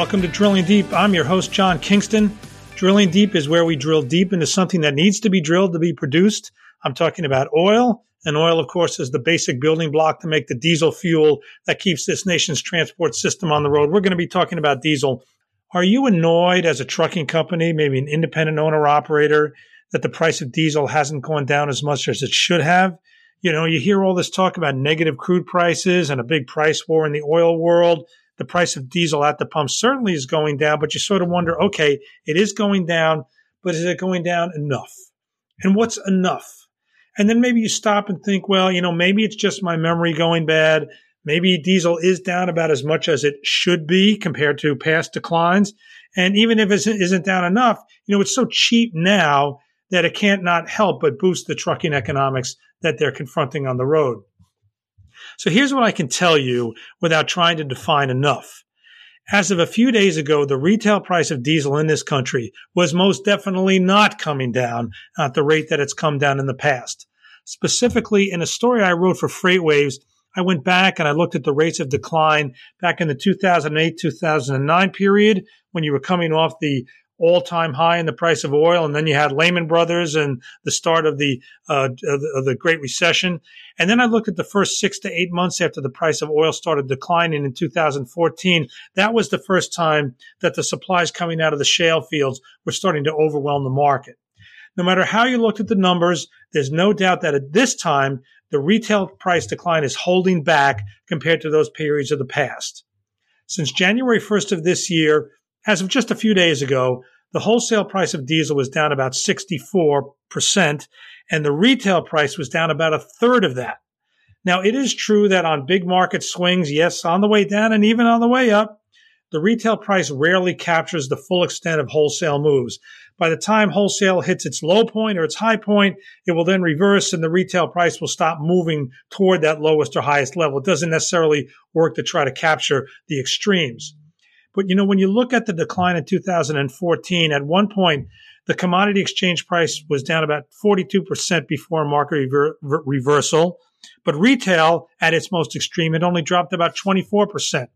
Welcome to Drilling Deep. I'm your host, John Kingston. Drilling Deep is where we drill deep into something that needs to be drilled to be produced. I'm talking about oil. And oil, of course, is the basic building block to make the diesel fuel that keeps this nation's transport system on the road. We're going to be talking about diesel. Are you annoyed as a trucking company, maybe an independent owner operator, that the price of diesel hasn't gone down as much as it should have? You know, you hear all this talk about negative crude prices and a big price war in the oil world. The price of diesel at the pump certainly is going down, but you sort of wonder, okay, it is going down, but is it going down enough? And what's enough? And then maybe you stop and think, well, you know, maybe it's just my memory going bad. Maybe diesel is down about as much as it should be compared to past declines. And even if it isn't down enough, you know, it's so cheap now that it can't not help but boost the trucking economics that they're confronting on the road. So here's what I can tell you without trying to define enough. As of a few days ago, the retail price of diesel in this country was most definitely not coming down at the rate that it's come down in the past. Specifically, in a story I wrote for FreightWaves, I went back and I looked at the rates of decline back in the 2008 2009 period when you were coming off the all time high in the price of oil. And then you had Lehman Brothers and the start of the, uh, of the, the Great Recession. And then I looked at the first six to eight months after the price of oil started declining in 2014. That was the first time that the supplies coming out of the shale fields were starting to overwhelm the market. No matter how you looked at the numbers, there's no doubt that at this time, the retail price decline is holding back compared to those periods of the past. Since January 1st of this year, as of just a few days ago, the wholesale price of diesel was down about 64%, and the retail price was down about a third of that. Now, it is true that on big market swings, yes, on the way down and even on the way up, the retail price rarely captures the full extent of wholesale moves. By the time wholesale hits its low point or its high point, it will then reverse and the retail price will stop moving toward that lowest or highest level. It doesn't necessarily work to try to capture the extremes. But you know, when you look at the decline in 2014, at one point, the commodity exchange price was down about 42% before market rever- reversal. But retail at its most extreme, it only dropped about 24%.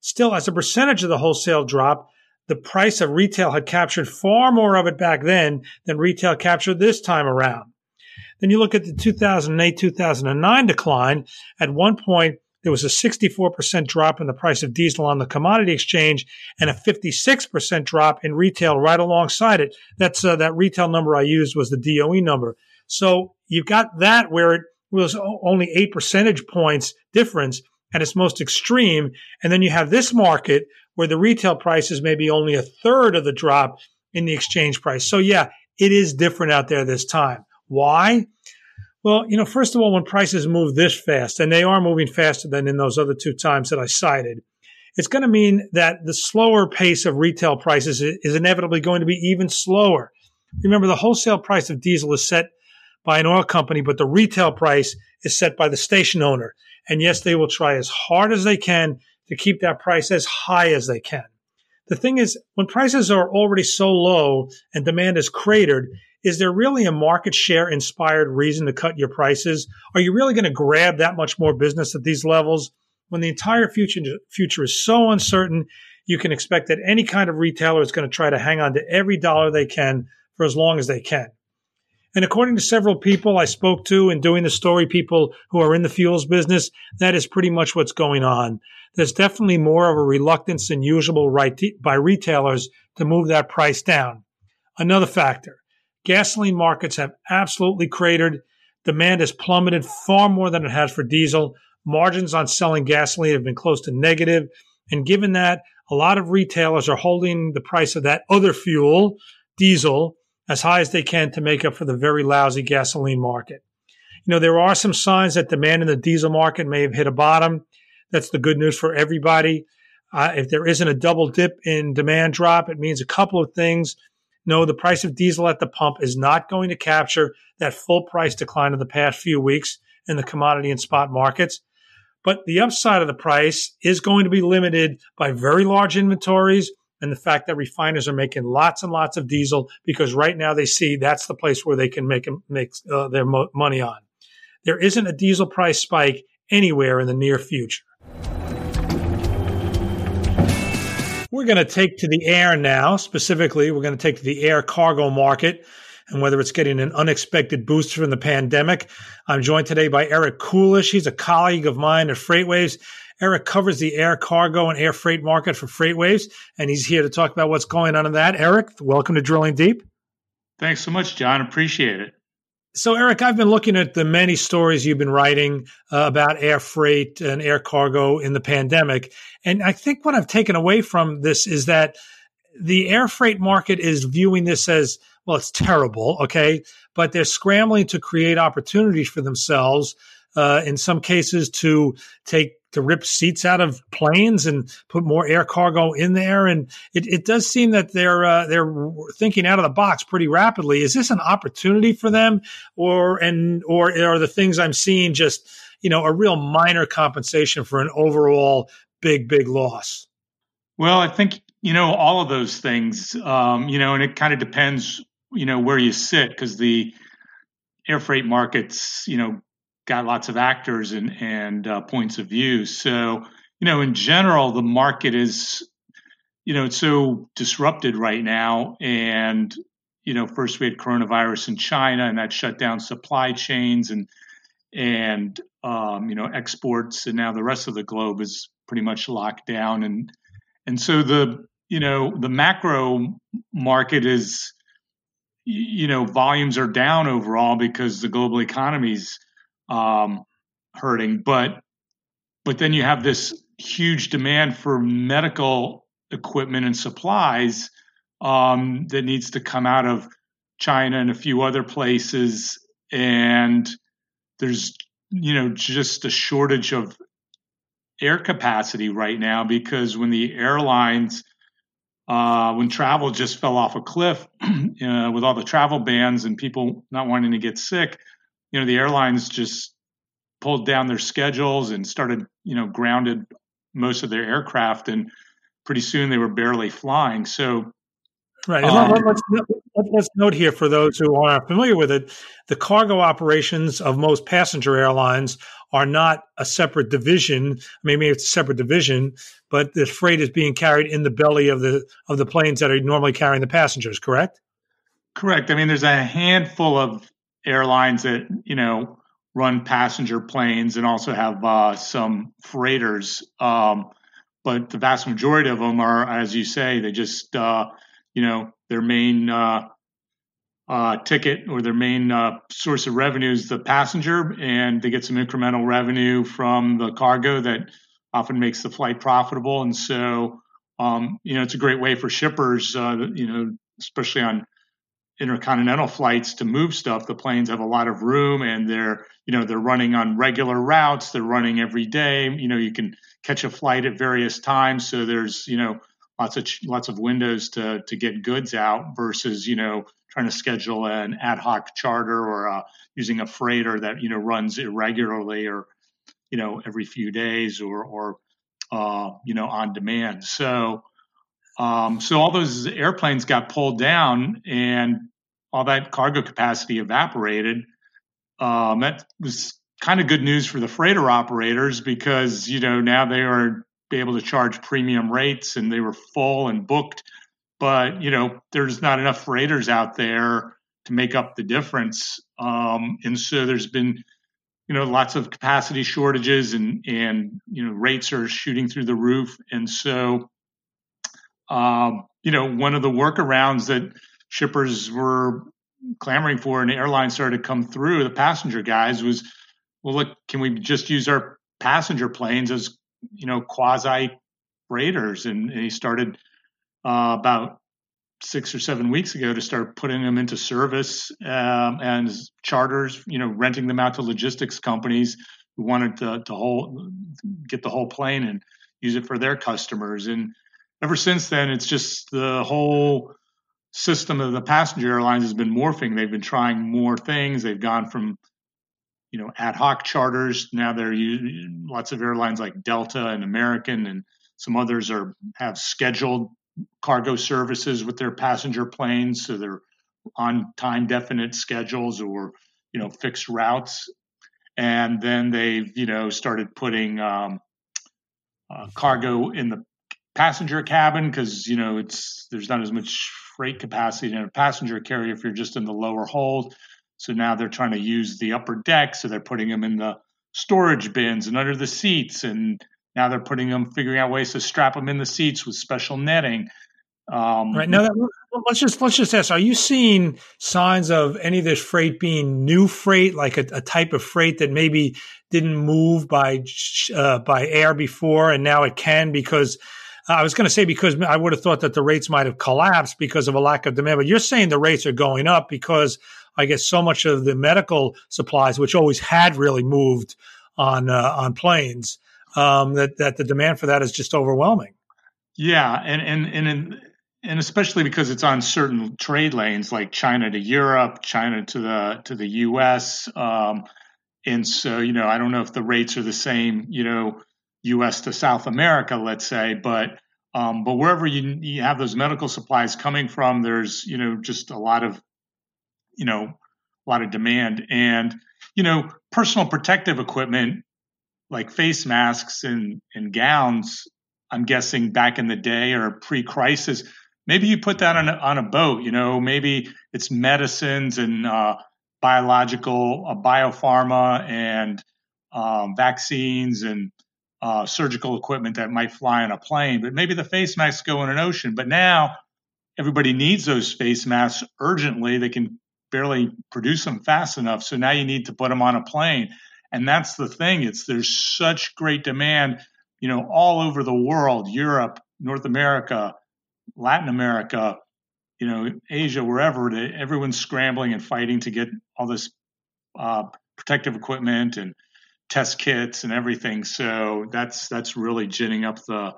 Still, as a percentage of the wholesale drop, the price of retail had captured far more of it back then than retail captured this time around. Then you look at the 2008 2009 decline. At one point, there was a 64% drop in the price of diesel on the commodity exchange and a 56% drop in retail right alongside it. That's uh, that retail number I used was the DOE number. So you've got that where it was only eight percentage points difference at its most extreme. And then you have this market where the retail price is maybe only a third of the drop in the exchange price. So yeah, it is different out there this time. Why? Well, you know, first of all, when prices move this fast, and they are moving faster than in those other two times that I cited, it's going to mean that the slower pace of retail prices is inevitably going to be even slower. Remember, the wholesale price of diesel is set by an oil company, but the retail price is set by the station owner. And yes, they will try as hard as they can to keep that price as high as they can. The thing is, when prices are already so low and demand is cratered, is there really a market share inspired reason to cut your prices? Are you really going to grab that much more business at these levels? When the entire future, future is so uncertain, you can expect that any kind of retailer is going to try to hang on to every dollar they can for as long as they can. And according to several people I spoke to in doing the story, people who are in the fuels business, that is pretty much what's going on there's definitely more of a reluctance than usual right by retailers to move that price down. Another factor gasoline markets have absolutely cratered. Demand has plummeted far more than it has for diesel. Margins on selling gasoline have been close to negative. And given that, a lot of retailers are holding the price of that other fuel, diesel, as high as they can to make up for the very lousy gasoline market. You know, there are some signs that demand in the diesel market may have hit a bottom. That's the good news for everybody. Uh, if there isn't a double dip in demand drop, it means a couple of things. No, the price of diesel at the pump is not going to capture that full price decline of the past few weeks in the commodity and spot markets. But the upside of the price is going to be limited by very large inventories and the fact that refiners are making lots and lots of diesel because right now they see that's the place where they can make make uh, their mo- money on. There isn't a diesel price spike anywhere in the near future. We're going to take to the air now. Specifically, we're going to take to the air cargo market and whether it's getting an unexpected boost from the pandemic. I'm joined today by Eric Kulisch. He's a colleague of mine at FreightWaves. Eric covers the air cargo and air freight market for FreightWaves, and he's here to talk about what's going on in that. Eric, welcome to Drilling Deep. Thanks so much, John. Appreciate it. So, Eric, I've been looking at the many stories you've been writing uh, about air freight and air cargo in the pandemic. And I think what I've taken away from this is that the air freight market is viewing this as well, it's terrible, okay? But they're scrambling to create opportunities for themselves. Uh, in some cases, to take to rip seats out of planes and put more air cargo in there. And it, it does seem that they're uh, they're thinking out of the box pretty rapidly. Is this an opportunity for them, or and or are the things I'm seeing just you know a real minor compensation for an overall big big loss? Well, I think you know all of those things. Um, you know, and it kind of depends you know where you sit because the air freight markets you know got lots of actors and and uh, points of view. So you know, in general, the market is you know it's so disrupted right now, and you know, first we had coronavirus in China, and that shut down supply chains and and um, you know exports, and now the rest of the globe is pretty much locked down, and and so the you know the macro market is you know volumes are down overall because the global economy's um, hurting. But but then you have this huge demand for medical equipment and supplies um, that needs to come out of China and a few other places, and there's you know just a shortage of air capacity right now because when the airlines uh, when travel just fell off a cliff uh, with all the travel bans and people not wanting to get sick, you know, the airlines just pulled down their schedules and started, you know, grounded most of their aircraft, and pretty soon they were barely flying. So, right. Um, let's, let's note here for those who aren't familiar with it: the cargo operations of most passenger airlines are not a separate division. i mean Maybe it's a separate division, but the freight is being carried in the belly of the of the planes that are normally carrying the passengers. Correct. Correct. I mean, there's a handful of airlines that you know run passenger planes and also have uh, some freighters. Um, but the vast majority of them are, as you say, they just uh, you know their main uh, uh ticket or their main uh, source of revenue is the passenger, and they get some incremental revenue from the cargo that often makes the flight profitable. And so, um, you know, it's a great way for shippers, you know, especially on intercontinental flights to move stuff. The planes have a lot of room and they're you know they're running on regular routes. They're running every day. You know you can catch a flight at various times. So there's you know lots of lots of windows to to get goods out versus you know trying to schedule an ad hoc charter or uh, using a freighter that you know runs irregularly or you know every few days or or uh, you know on demand. So um, so all those airplanes got pulled down and all that cargo capacity evaporated. Um, that was kind of good news for the freighter operators because you know now they are able to charge premium rates and they were full and booked. But you know there's not enough freighters out there to make up the difference, um, and so there's been you know lots of capacity shortages and and you know rates are shooting through the roof, and so um, you know, one of the workarounds that shippers were clamoring for and airlines started to come through, the passenger guys was, well, look, can we just use our passenger planes as, you know, quasi freighters? And, and he started uh, about six or seven weeks ago to start putting them into service um, and charters, you know, renting them out to logistics companies who wanted to, to get the whole plane and use it for their customers. And ever since then, it's just the whole system of the passenger airlines has been morphing. They've been trying more things. They've gone from you know ad hoc charters. Now they're using lots of airlines like Delta and American, and some others are have scheduled cargo services with their passenger planes, so they're on time definite schedules or you know fixed routes. And then they've you know started putting um, uh, cargo in the passenger cabin because you know it's there's not as much freight capacity in a passenger carrier if you're just in the lower hold. So now they're trying to use the upper deck, so they're putting them in the storage bins and under the seats, and now they're putting them, figuring out ways to strap them in the seats with special netting. Um, right now, let's just let's just ask: Are you seeing signs of any of this freight being new freight, like a, a type of freight that maybe didn't move by uh, by air before, and now it can because I was going to say because I would have thought that the rates might have collapsed because of a lack of demand, but you're saying the rates are going up because I guess so much of the medical supplies, which always had really moved on uh, on planes, um, that that the demand for that is just overwhelming. Yeah, and and and and especially because it's on certain trade lanes like China to Europe, China to the to the U.S. Um, and so you know I don't know if the rates are the same, you know, U.S. to South America, let's say, but um, but wherever you, you have those medical supplies coming from, there's you know just a lot of you know a lot of demand, and you know personal protective equipment like face masks and and gowns. I'm guessing back in the day or pre-crisis, maybe you put that on a, on a boat. You know, maybe it's medicines and uh, biological, uh, biopharma, and um, vaccines and uh, surgical equipment that might fly on a plane. But maybe the face masks go in an ocean. But now everybody needs those face masks urgently. They can barely produce them fast enough. So now you need to put them on a plane. And that's the thing. It's there's such great demand, you know, all over the world, Europe, North America, Latin America, you know, Asia, wherever, everyone's scrambling and fighting to get all this uh, protective equipment and test kits and everything. So that's that's really ginning up the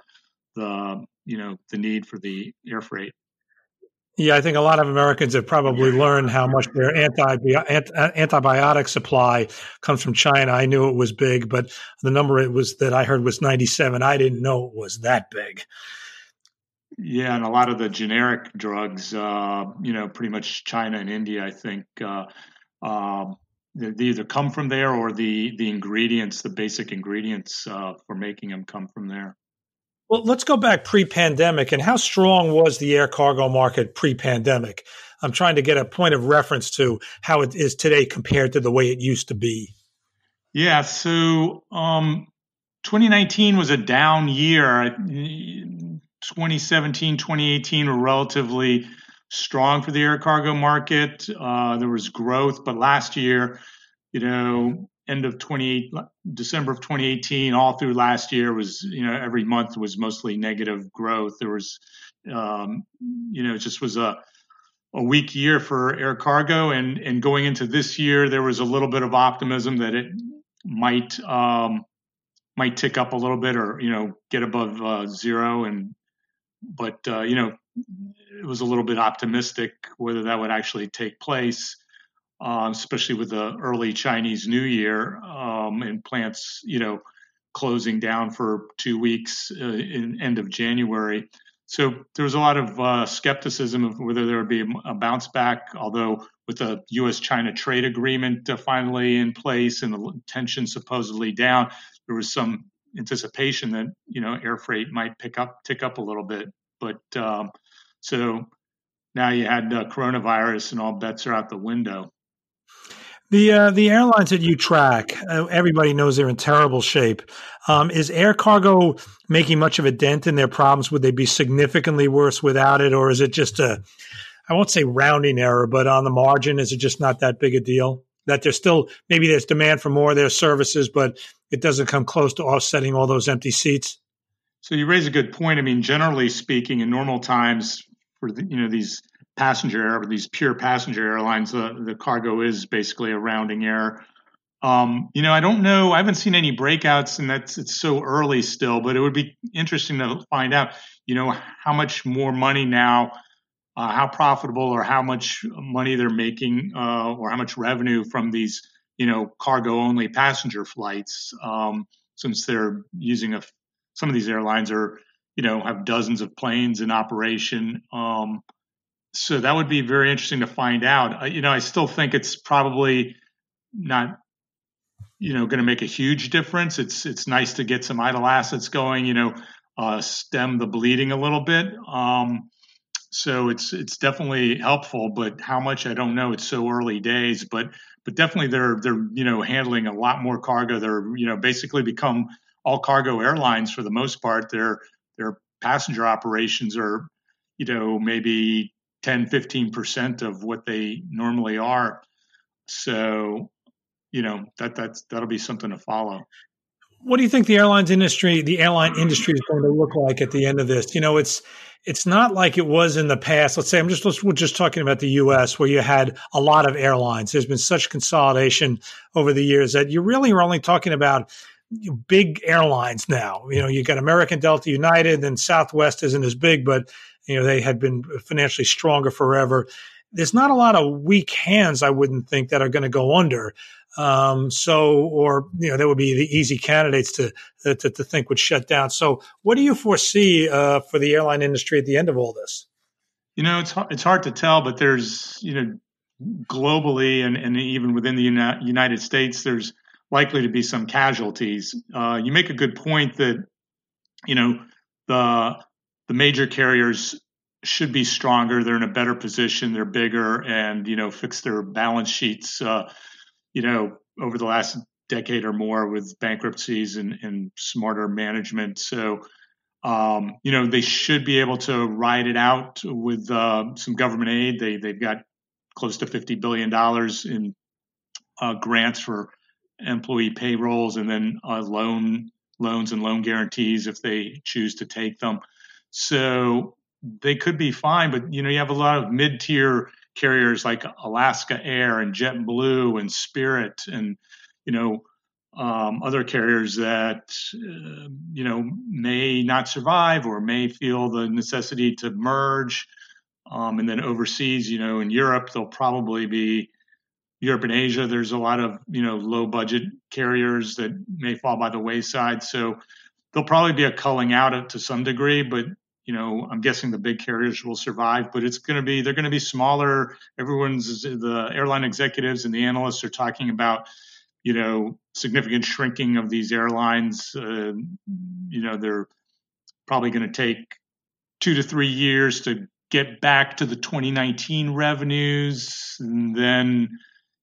the you know the need for the air freight. Yeah, I think a lot of Americans have probably learned how much their anti- antibiotic supply comes from China. I knew it was big, but the number it was that I heard was 97. I didn't know it was that big. Yeah, and a lot of the generic drugs, uh, you know, pretty much China and India, I think, uh, um, they, either come from there or the the ingredients, the basic ingredients uh, for making them, come from there. Well, let's go back pre-pandemic, and how strong was the air cargo market pre-pandemic? I'm trying to get a point of reference to how it is today compared to the way it used to be. Yeah, so um, 2019 was a down year. 2017, 2018 were relatively strong for the air cargo market. Uh, there was growth, but last year, you know, end of 20 December of 2018, all through last year was, you know, every month was mostly negative growth. There was, um, you know, just was a a weak year for air cargo, and and going into this year, there was a little bit of optimism that it might um, might tick up a little bit, or you know, get above uh, zero, and but uh, you know, it was a little bit optimistic whether that would actually take place, uh, especially with the early Chinese New Year um, and plants, you know, closing down for two weeks uh, in end of January. So there was a lot of uh, skepticism of whether there would be a, bounce back. Although with the U.S.-China trade agreement uh, finally in place and the tension supposedly down, there was some anticipation that you know air freight might pick up tick up a little bit but um, so now you had uh, coronavirus and all bets are out the window the uh, the airlines that you track, uh, everybody knows they're in terrible shape. Um, is air cargo making much of a dent in their problems? Would they be significantly worse without it, or is it just a, I won't say rounding error, but on the margin, is it just not that big a deal? That there's still maybe there's demand for more of their services, but it doesn't come close to offsetting all those empty seats. So you raise a good point. I mean, generally speaking, in normal times for the, you know these passenger air, these pure passenger airlines, the, the cargo is basically a rounding error. Um, you know, I don't know. I haven't seen any breakouts, and that's it's so early still. But it would be interesting to find out. You know, how much more money now, uh, how profitable, or how much money they're making, uh, or how much revenue from these you know cargo only passenger flights. Um, since they're using a some of these airlines are, you know, have dozens of planes in operation. Um, so that would be very interesting to find out. You know, I still think it's probably not, you know, going to make a huge difference. It's it's nice to get some idle assets going. You know, uh, stem the bleeding a little bit. Um, so it's it's definitely helpful, but how much I don't know. It's so early days, but but definitely they're they're you know handling a lot more cargo. They're you know basically become all cargo airlines for the most part. Their their passenger operations are you know maybe 10 15% of what they normally are. So you know that that's that'll be something to follow what do you think the airlines industry, the airline industry, is going to look like at the end of this? You know, it's it's not like it was in the past. Let's say I'm just we're just talking about the U.S., where you had a lot of airlines. There's been such consolidation over the years that you really are only talking about big airlines now. You know, you got American, Delta, United, and Southwest isn't as big, but you know they had been financially stronger forever. There's not a lot of weak hands, I wouldn't think, that are going to go under. Um, so, or you know, that would be the easy candidates to, to, to think would shut down. So, what do you foresee uh, for the airline industry at the end of all this? You know, it's it's hard to tell, but there's you know, globally and, and even within the United States, there's likely to be some casualties. Uh, you make a good point that you know the the major carriers should be stronger. They're in a better position. They're bigger, and you know, fix their balance sheets. Uh, you know, over the last decade or more with bankruptcies and, and smarter management. So, um, you know, they should be able to ride it out with uh, some government aid. They they've got close to fifty billion dollars in uh, grants for employee payrolls, and then uh, loan loans and loan guarantees if they choose to take them. So they could be fine, but you know, you have a lot of mid-tier carriers like Alaska Air and JetBlue and Spirit and you know um, other carriers that uh, you know may not survive or may feel the necessity to merge. Um, and then overseas, you know, in Europe, they'll probably be Europe and Asia. There's a lot of you know low budget carriers that may fall by the wayside. So there'll probably be a culling out to some degree, but you know, I'm guessing the big carriers will survive, but it's going to be they're going to be smaller. Everyone's the airline executives and the analysts are talking about, you know, significant shrinking of these airlines. Uh, you know, they're probably going to take two to three years to get back to the 2019 revenues, and then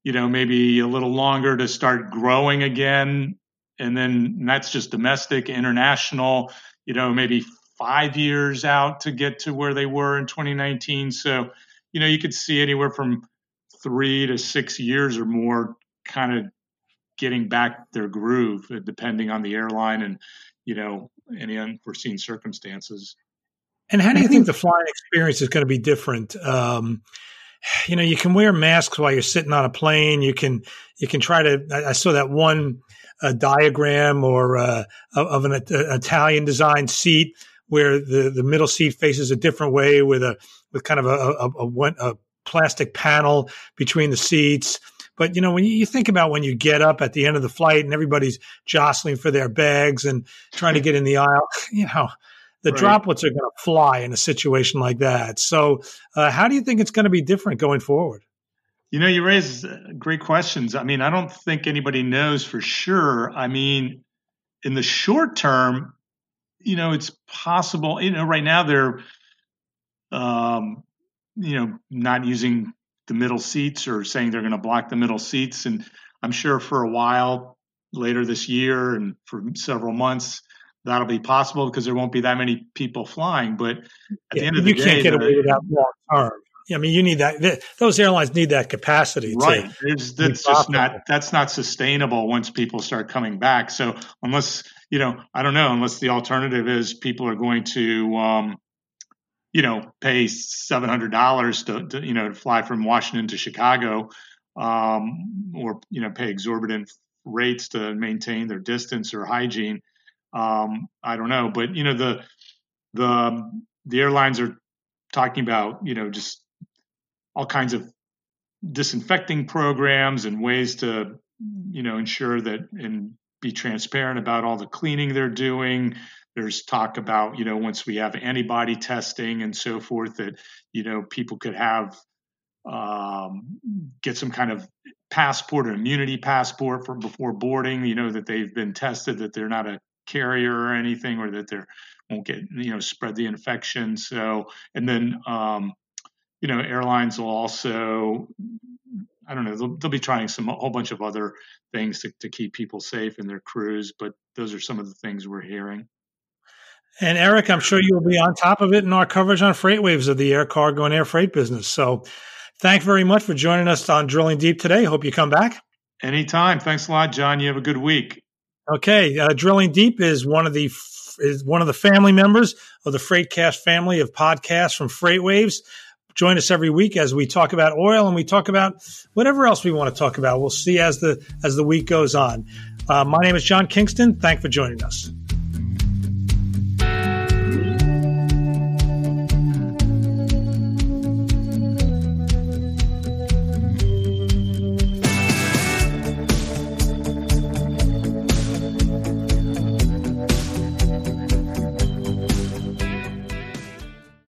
you know maybe a little longer to start growing again, and then and that's just domestic, international. You know, maybe five years out to get to where they were in 2019. So, you know, you could see anywhere from three to six years or more kind of getting back their groove, uh, depending on the airline and, you know, any unforeseen circumstances. And how do you think the flying experience is going to be different? Um, you know, you can wear masks while you're sitting on a plane. You can you can try to. I, I saw that one uh, diagram or uh, of an uh, Italian designed seat where the, the middle seat faces a different way with a with kind of a, a, a, a plastic panel between the seats. But you know, when you think about when you get up at the end of the flight and everybody's jostling for their bags and trying to get in the aisle, you know, the right. droplets are going to fly in a situation like that. So, uh, how do you think it's going to be different going forward? You know, you raise uh, great questions. I mean, I don't think anybody knows for sure. I mean, in the short term, you know, it's possible. You know, right now they're, um, you know, not using the middle seats or saying they're going to block the middle seats. And I'm sure for a while later this year and for several months that'll be possible because there won't be that many people flying. But at yeah, the end of the you day, you can't get away with that long term. I mean, you need that. Those airlines need that capacity, right? It's, that's just not that's not sustainable once people start coming back. So unless you know, I don't know, unless the alternative is people are going to, um, you know, pay seven hundred dollars to, to, you know, to fly from Washington to Chicago, um, or you know, pay exorbitant rates to maintain their distance or hygiene. Um, I don't know, but you know, the the the airlines are talking about, you know, just all kinds of disinfecting programs and ways to you know ensure that and be transparent about all the cleaning they're doing. There's talk about you know once we have antibody testing and so forth that you know people could have um, get some kind of passport or immunity passport for before boarding you know that they've been tested that they're not a carrier or anything or that they're won't get you know spread the infection. So and then um, you know airlines will also I don't know they'll, they'll be trying some a whole bunch of other things to, to keep people safe in their crews, but those are some of the things we're hearing. And Eric, I'm sure you'll be on top of it in our coverage on Freight Waves of the air cargo and air freight business. So thanks very much for joining us on Drilling Deep today. Hope you come back. Anytime. Thanks a lot, John. You have a good week. Okay, uh, Drilling Deep is one of the is one of the family members of the Freightcast family of podcasts from FreightWaves. Join us every week as we talk about oil and we talk about whatever else we want to talk about. We'll see as the as the week goes on. Uh, my name is John Kingston. Thank for joining us.